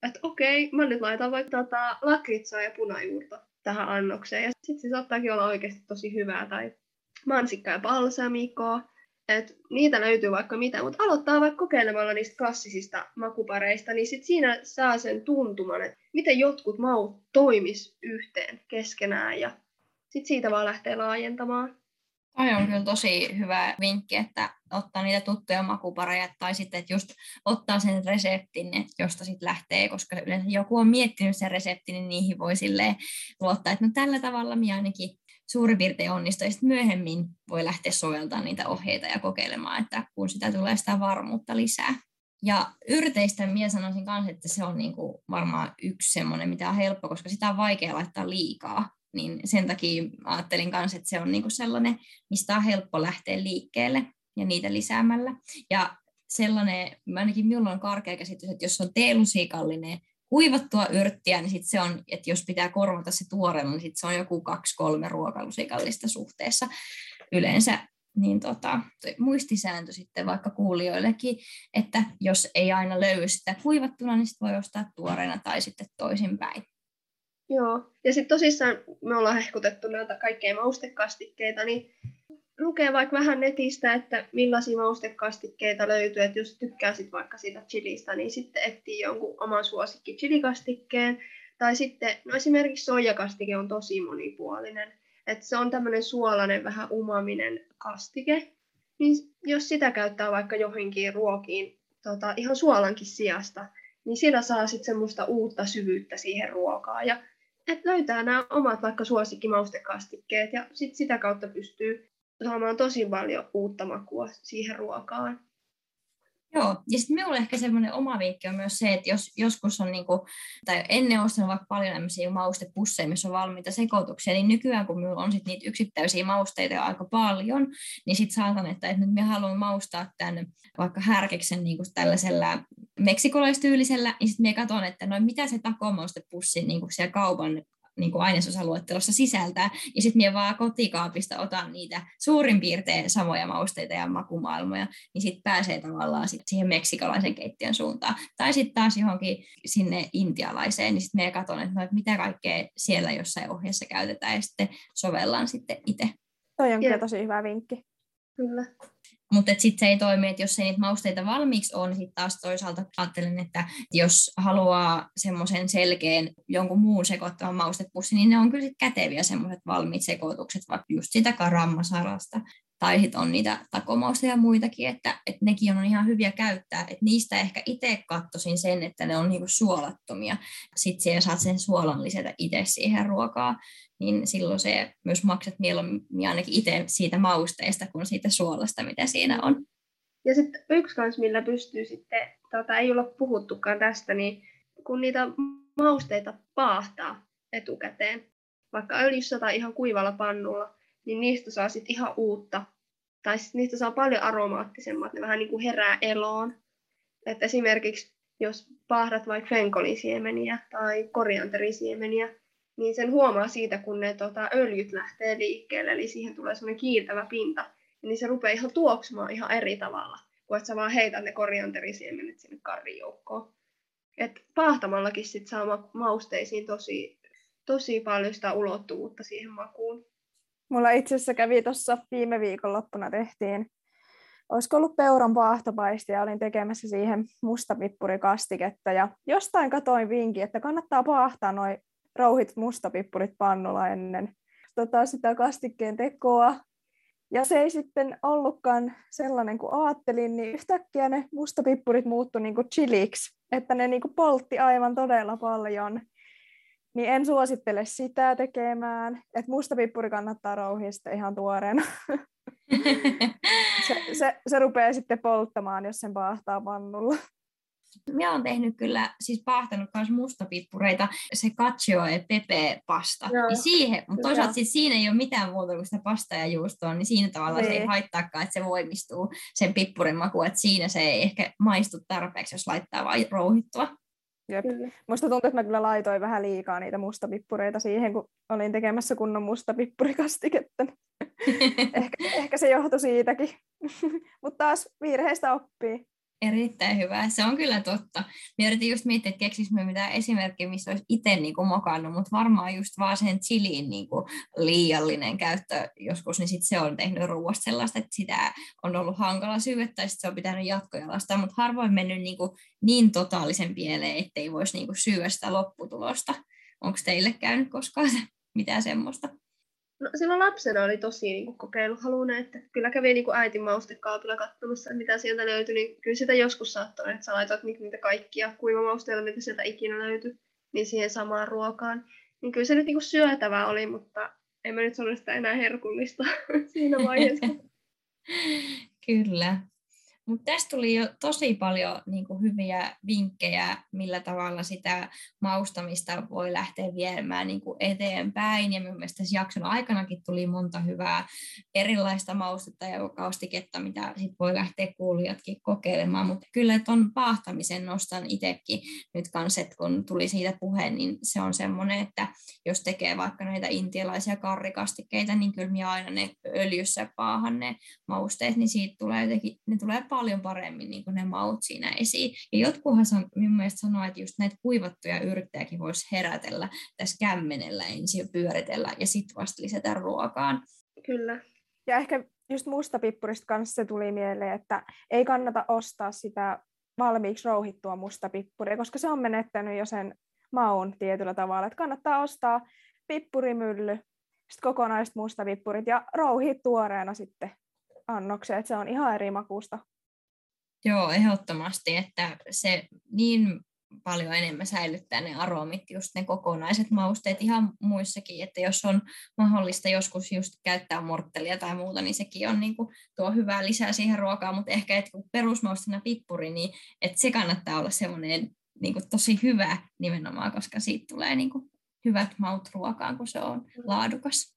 että okei, mä nyt laitan vaikka tota lakritsaa ja punajuurta tähän annokseen. Ja sitten se saattaakin olla oikeasti tosi hyvää. Tai mansikkaa ja balsamikoa. Et niitä löytyy vaikka mitä, mutta aloittaa vaikka kokeilemalla niistä klassisista makupareista, niin sit siinä saa sen tuntuman, että miten jotkut maut toimis yhteen keskenään ja sitten siitä vaan lähtee laajentamaan. Toi on kyllä tosi hyvä vinkki, että ottaa niitä tuttuja makupareja tai sitten, että just ottaa sen reseptin, josta sitten lähtee, koska yleensä joku on miettinyt sen reseptin, niin niihin voi silleen luottaa, että no tällä tavalla minä ainakin suurin piirtein onnistuu, ja sitten myöhemmin voi lähteä soveltamaan niitä ohjeita ja kokeilemaan, että kun sitä tulee sitä varmuutta lisää. Ja yrteistä minä sanoisin myös, että se on niinku varmaan yksi semmoinen, mitä on helppo, koska sitä on vaikea laittaa liikaa niin sen takia ajattelin myös, että se on niinku sellainen, mistä on helppo lähteä liikkeelle ja niitä lisäämällä. Ja sellainen, ainakin minulla on karkea käsitys, että jos on teelusikallinen kuivattua yrttiä, niin sit se on, että jos pitää korvata se tuoreella, niin sit se on joku kaksi-kolme ruokalusikallista suhteessa yleensä. Niin tota, muistisääntö sitten vaikka kuulijoillekin, että jos ei aina löydy sitä kuivattuna, niin sit voi ostaa tuoreena tai sitten toisinpäin. Joo, ja sitten tosissaan me ollaan hehkutettu näitä kaikkea maustekastikkeita, niin lukee vaikka vähän netistä, että millaisia maustekastikkeita löytyy, että jos tykkäisit vaikka siitä chilistä, niin sitten etsii jonkun oman suosikki chilikastikkeen, tai sitten, no esimerkiksi soijakastike on tosi monipuolinen, että se on tämmöinen suolainen, vähän umaminen kastike, niin jos sitä käyttää vaikka johonkin ruokiin tota, ihan suolankin sijasta, niin sillä saa sitten semmoista uutta syvyyttä siihen ruokaan. Ja että löytää nämä omat vaikka suosikkimaustekastikkeet ja sit sitä kautta pystyy saamaan tosi paljon uutta makua siihen ruokaan. Joo, ja sitten minulle ehkä semmoinen oma vinkki on myös se, että jos joskus on, niinku, tai ennen ostanut vaikka paljon tämmöisiä maustepusseja, missä on valmiita sekoituksia, niin nykyään kun minulla on sit niitä yksittäisiä mausteita aika paljon, niin sitten saatan, että, että nyt me haluan maustaa tämän vaikka härkeksen niinku tällaisella meksikolaistyyllisellä, niin sitten me katson, että no mitä se takomaustepussi niinku siellä kaupan niin kuin ainesosaluettelossa sisältää, ja sitten minä vaan kotikaapista otan niitä suurin piirtein samoja mausteita ja makumaailmoja, niin sitten pääsee tavallaan sit siihen meksikalaisen keittiön suuntaan. Tai sitten taas johonkin sinne intialaiseen, niin sitten minä katson, että, no, että mitä kaikkea siellä jossain ohjeessa käytetään, ja sitten sovellan sitten itse. Toi on kyllä tosi hyvä vinkki. Kyllä. Mutta sitten se ei toimi, että jos ei niitä mausteita valmiiksi ole, niin sitten taas toisaalta ajattelen, että jos haluaa semmoisen selkeän jonkun muun sekoittavan maustepussin, niin ne on kyllä käteviä semmoiset valmiit sekoitukset, vaikka just sitä karammasarasta tai sitten on niitä takomausta ja muitakin, että, että nekin on ihan hyviä käyttää. Että niistä ehkä itse katsoisin sen, että ne on niinku suolattomia. Sitten siellä saat sen suolan lisätä itse siihen ruokaa, niin silloin se myös maksat mieluummin ainakin itse siitä mausteesta kuin siitä suolasta, mitä siinä on. Ja sitten yksi kans, millä pystyy sitten, tota, ei olla puhuttukaan tästä, niin kun niitä mausteita paahtaa etukäteen, vaikka öljyssä tai ihan kuivalla pannulla, niin niistä saa sitten ihan uutta, tai sit niistä saa paljon aromaattisemmat, ne vähän niin kuin herää eloon. Et esimerkiksi jos paahdat vaikka fenkolisiemeniä tai korianterisiemeniä, niin sen huomaa siitä, kun ne tota, öljyt lähtee liikkeelle, eli siihen tulee semmoinen kiiltävä pinta, niin se rupeaa ihan tuoksumaan ihan eri tavalla, kuin että sä vaan heität ne korianterisiemenet sinne karrijoukkoon. Et paahtamallakin sit saa mausteisiin tosi, tosi paljon sitä ulottuvuutta siihen makuun. Mulla itse asiassa kävi tuossa viime viikonloppuna tehtiin, olisiko ollut peuran paahtopaisti ja olin tekemässä siihen mustapippurikastiketta ja jostain katoin vinkin, että kannattaa paahtaa noin rouhit mustapippurit pannulla ennen tota, sitä kastikkeen tekoa. Ja se ei sitten ollutkaan sellainen kuin ajattelin, niin yhtäkkiä ne mustapippurit muuttui niin kuin chiliksi, että ne niin kuin poltti aivan todella paljon niin en suosittele sitä tekemään. Että mustapippuri kannattaa rouhia sitten ihan tuoreena. se, se, se rupeaa sitten polttamaan, jos sen paahtaa pannulla. Minä olen tehnyt kyllä, siis paahtanut myös mustapippureita, se cacio e pepe pasta. Joo, niin siihen, mutta toisaalta siis siinä ei ole mitään muuta kuin sitä pasta ja juustoa, niin siinä tavalla niin. se ei niin. haittaakaan, että se voimistuu sen pippurin maku, että siinä se ei ehkä maistu tarpeeksi, jos laittaa vain rouhittua. Jep. Musta tuntuu, että mä kyllä laitoin vähän liikaa niitä mustapippureita siihen, kun olin tekemässä kunnon mustapippurikastiketta. ehkä, ehkä se johtui siitäkin. Mutta taas virheistä oppii. Erittäin hyvä. Se on kyllä totta. Mä yritin just miettiä, että keksisikö mitään esimerkkiä, missä olisi itse niin kuin mokannut, mutta varmaan just vaan sen chiliin niin kuin liiallinen käyttö joskus, niin sit se on tehnyt ruoasta sellaista, että sitä on ollut hankala syödä tai sit se on pitänyt jatkojalastaa, mutta harvoin mennyt niin, kuin niin totaalisen pieleen, ettei voisi niin kuin syödä sitä lopputulosta. Onko teille käynyt koskaan mitään semmoista? No, silloin lapsena oli tosi niin kokeiluhalunen, että kyllä kävi niin äitin maustekaapilla katsomassa, mitä sieltä löytyi, niin kyllä sitä joskus saattoi, että sä laitat niin niitä kaikkia kuivamausteita, mitä sieltä ikinä löytyi, niin siihen samaan ruokaan. Niin kyllä se nyt niin kuin syötävää oli, mutta en mä nyt sano sitä enää herkullista siinä vaiheessa. kyllä. Mutta tästä tuli jo tosi paljon niin kuin hyviä vinkkejä, millä tavalla sitä maustamista voi lähteä viemään niin kuin eteenpäin. Ja minun mielestä tässä jakson aikanakin tuli monta hyvää erilaista maustetta ja kaustiketta, mitä sit voi lähteä kuulijatkin kokeilemaan. Mutta kyllä tuon paahtamisen nostan itsekin nyt kanssa, että kun tuli siitä puhe, niin se on semmoinen, että jos tekee vaikka näitä intialaisia karrikastikkeita, niin kyllä minä aina ne öljyssä paahan ne mausteet, niin siitä tulee jotenkin, ne tulee paljon paremmin niin kuin ne maut siinä esiin. Ja jotkuhan san, minun mielestä sanoo, että just näitä kuivattuja yrttejäkin voisi herätellä tässä kämmenellä ensin pyöritellä ja sitten vasta lisätä ruokaan. Kyllä. Ja ehkä just mustapippurista kanssa se tuli mieleen, että ei kannata ostaa sitä valmiiksi rouhittua mustapippuria, koska se on menettänyt jo sen maun tietyllä tavalla. Että kannattaa ostaa pippurimylly, sitten kokonaiset mustapippurit ja rouhit tuoreena sitten annokseen, että se on ihan eri makuusta. Joo, ehdottomasti, että se niin paljon enemmän säilyttää ne aromit, just ne kokonaiset mausteet ihan muissakin, että jos on mahdollista joskus just käyttää morttelia tai muuta, niin sekin on niin kuin, tuo hyvää lisää siihen ruokaan, mutta ehkä että kun perusmaustena pippuri, niin että se kannattaa olla semmoinen niin kuin, tosi hyvä nimenomaan, koska siitä tulee niin kuin, hyvät maut ruokaan, kun se on laadukas.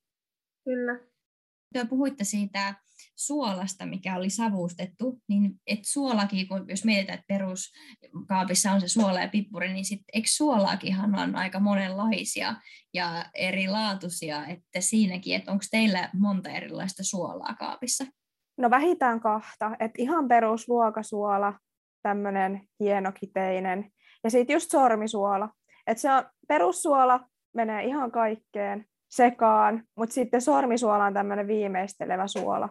Kyllä. Te puhuitte siitä suolasta, mikä oli savustettu, niin et suolakin, kun jos mietitään, että peruskaapissa on se suola ja pippuri, niin sitten eikö suolaakinhan on aika monenlaisia ja erilaatuisia, että siinäkin, että onko teillä monta erilaista suolaa kaapissa? No vähintään kahta, että ihan perus ruokasuola, tämmöinen hienokiteinen, ja sitten just sormisuola. Että se on, perussuola menee ihan kaikkeen sekaan, mutta sitten sormisuola on tämmöinen viimeistelevä suola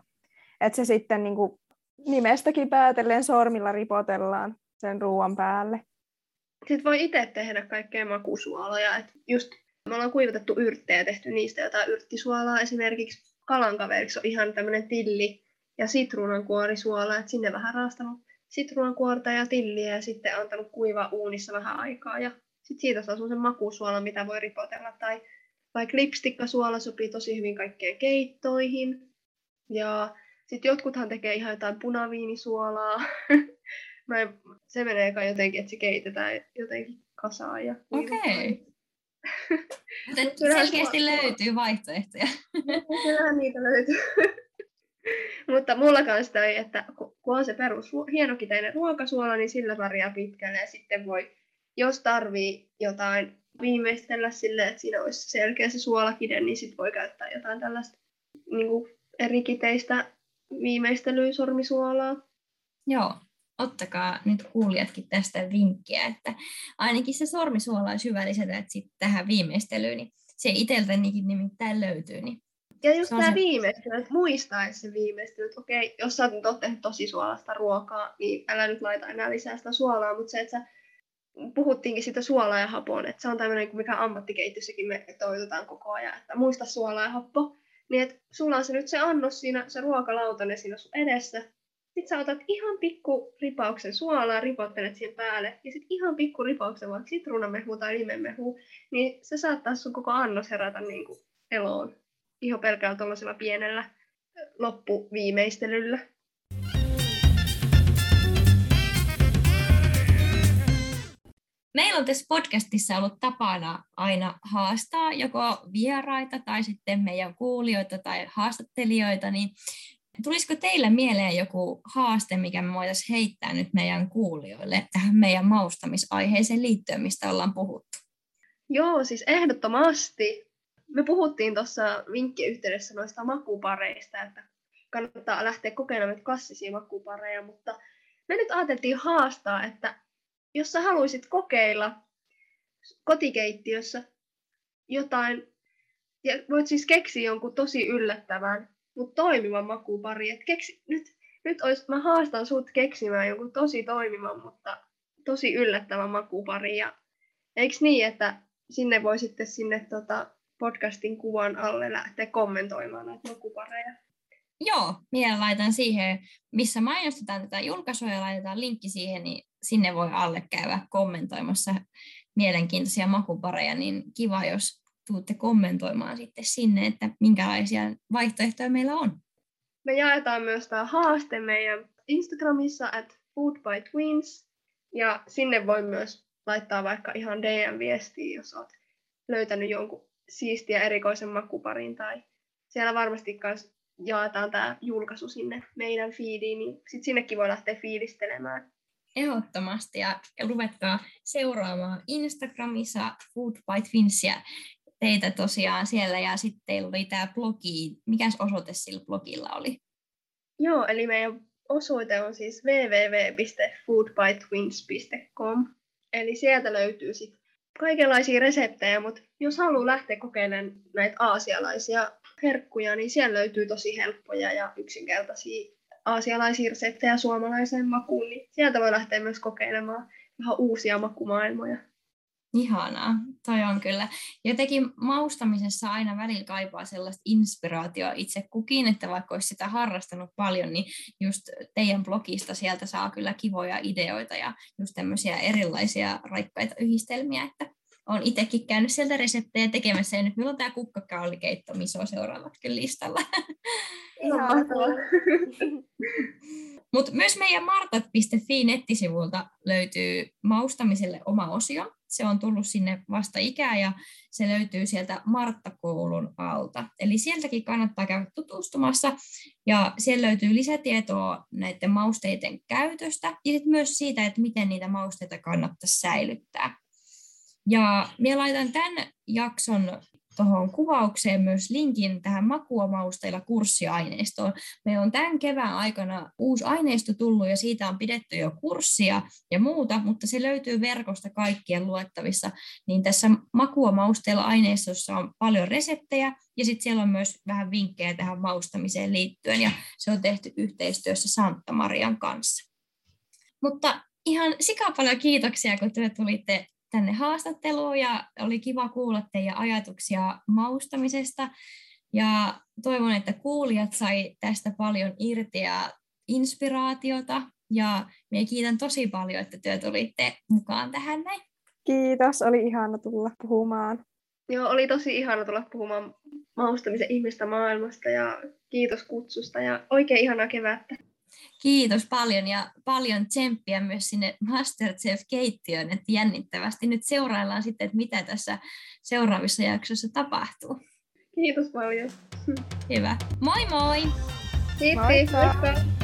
että se sitten niin kuin nimestäkin päätellen sormilla ripotellaan sen ruoan päälle. Sitten voi itse tehdä kaikkea makusuoloja. Et just me ollaan kuivatettu yrttejä ja tehty niistä jotain yrttisuolaa. Esimerkiksi kalankaveriksi on ihan tämmöinen tilli ja sitruunankuorisuola, että sinne vähän raastanut sitruunankuorta ja tilliä ja sitten antanut kuiva uunissa vähän aikaa. Ja sitten siitä saa sen makusuola, mitä voi ripotella. Tai vaikka lipstikkasuola sopii tosi hyvin kaikkeen keittoihin. Ja sitten jotkuthan tekee ihan jotain punaviinisuolaa. Mä en, se menee kai jotenkin, että se keitetään jotenkin kasaan. Ja Okei. Okay. selkeästi suolaa. löytyy vaihtoehtoja. Kyllähän niitä löytyy. Mutta mulla kanssa toi, että kun on se perus hienokiteinen ruokasuola, niin sillä pärjää pitkälle ja sitten voi, jos tarvii jotain viimeistellä sille, että siinä olisi selkeä se suolakide, niin sitten voi käyttää jotain tällaista niin kuin eri kiteistä viimeistelyä sormisuolaa. Joo, ottakaa nyt kuulijatkin tästä vinkkiä, että ainakin se sormisuola olisi hyvä lisätä että sitten tähän viimeistelyyn, niin se itseltänikin nimittäin löytyy. Niin ja just tämä se... viimeistely, että muistaa se viimeistely, että okei, jos sä oot tehnyt tosi suolasta ruokaa, niin älä nyt laita enää lisää sitä suolaa, mutta se, että sä puhuttiinkin sitä suolaa ja hapon, että se on tämmöinen, mikä ammattikeittissäkin me toivotaan koko ajan, että muista suolaa ja happo, niin että sulla on se nyt se annos siinä, se ruokalautanen siinä sun edessä. Sitten sä otat ihan pikku ripauksen suolaa, ripottelet siihen päälle, ja sitten ihan pikku ripauksen vaikka sitruunamehu tai limemehu, niin se saattaa sun koko annos herätä niin kuin eloon. Ihan pelkällä tuollaisella pienellä loppuviimeistelyllä. Meillä on tässä podcastissa ollut tapana aina haastaa joko vieraita tai sitten meidän kuulijoita tai haastattelijoita, niin tulisiko teille mieleen joku haaste, mikä me voitaisiin heittää nyt meidän kuulijoille tähän meidän maustamisaiheeseen liittyen, mistä ollaan puhuttu? Joo, siis ehdottomasti. Me puhuttiin tuossa vinkkiyhteydessä noista makupareista, että kannattaa lähteä kokeilemaan klassisia makupareja, mutta me nyt ajateltiin haastaa, että jos sä haluaisit kokeilla kotikeittiössä jotain, ja voit siis keksiä jonkun tosi yllättävän, mutta toimivan makupari. Et keksi, nyt, nyt olis, mä haastan sut keksimään jonkun tosi toimivan, mutta tosi yllättävän makupari. Ja eikö niin, että sinne voi sitten sinne tota, podcastin kuvan alle lähteä kommentoimaan näitä makupareja? Joo, minä laitan siihen, missä mainostetaan tätä julkaisua ja laitetaan linkki siihen, niin sinne voi alle käydä kommentoimassa mielenkiintoisia makupareja, niin kiva, jos tuutte kommentoimaan sitten sinne, että minkälaisia vaihtoehtoja meillä on. Me jaetaan myös tämä haaste meidän Instagramissa at Food by Twins, ja sinne voi myös laittaa vaikka ihan DM-viestiä, jos olet löytänyt jonkun siistiä erikoisen makuparin, tai siellä varmasti myös jaetaan tämä julkaisu sinne meidän feediin, niin sitten sinnekin voi lähteä fiilistelemään. Ehdottomasti, ja ruvetkaa seuraamaan Instagramissa Food by Twinsia teitä tosiaan siellä, ja sitten teillä oli tämä blogi, mikäs osoite sillä blogilla oli? Joo, eli meidän osoite on siis www.foodbytwins.com, eli sieltä löytyy sitten kaikenlaisia reseptejä, mutta jos haluaa lähteä kokeilemaan näitä aasialaisia herkkuja, niin siellä löytyy tosi helppoja ja yksinkertaisia aasialaisia reseptejä suomalaiseen makuun, niin sieltä voi lähteä myös kokeilemaan vähän uusia makumaailmoja. Ihanaa, toi on kyllä. Jotenkin maustamisessa aina välillä kaipaa sellaista inspiraatioa itse kukin, että vaikka olisi sitä harrastanut paljon, niin just teidän blogista sieltä saa kyllä kivoja ideoita ja just tämmöisiä erilaisia raikkaita yhdistelmiä, että olen itsekin käynyt sieltä reseptejä tekemässä, ja nyt minulla on tämä kukkakaalikeitto, missä on seuraavatkin listalla. Mutta myös meidän martat.fi nettisivulta löytyy maustamiselle oma osio. Se on tullut sinne vasta ikää ja se löytyy sieltä Martta-koulun alta. Eli sieltäkin kannattaa käydä tutustumassa ja siellä löytyy lisätietoa näiden mausteiden käytöstä ja sit myös siitä, että miten niitä mausteita kannattaisi säilyttää. Ja minä laitan tämän jakson tuohon kuvaukseen myös linkin tähän makua mausteilla kurssiaineistoon. Meillä on tämän kevään aikana uusi aineisto tullut ja siitä on pidetty jo kurssia ja muuta, mutta se löytyy verkosta kaikkien luettavissa. Niin tässä makua mausteilla aineistossa on paljon reseptejä ja sitten siellä on myös vähän vinkkejä tähän maustamiseen liittyen ja se on tehty yhteistyössä Santa Marian kanssa. Mutta ihan sika paljon kiitoksia, kun te tulitte tänne haastatteluun ja oli kiva kuulla teidän ajatuksia maustamisesta. Ja toivon, että kuulijat sai tästä paljon irti ja inspiraatiota. Ja minä kiitän tosi paljon, että työ tulitte mukaan tähän näin. Kiitos, oli ihana tulla puhumaan. Joo, oli tosi ihana tulla puhumaan maustamisen ihmistä maailmasta ja kiitos kutsusta ja oikein ihanaa kevättä. Kiitos paljon ja paljon tsemppiä myös sinne Masterchef-keittiöön, että jännittävästi nyt seuraillaan sitten, että mitä tässä seuraavissa jaksoissa tapahtuu. Kiitos paljon. Hyvä. Moi moi! Kiitos. Moikka. Moikka.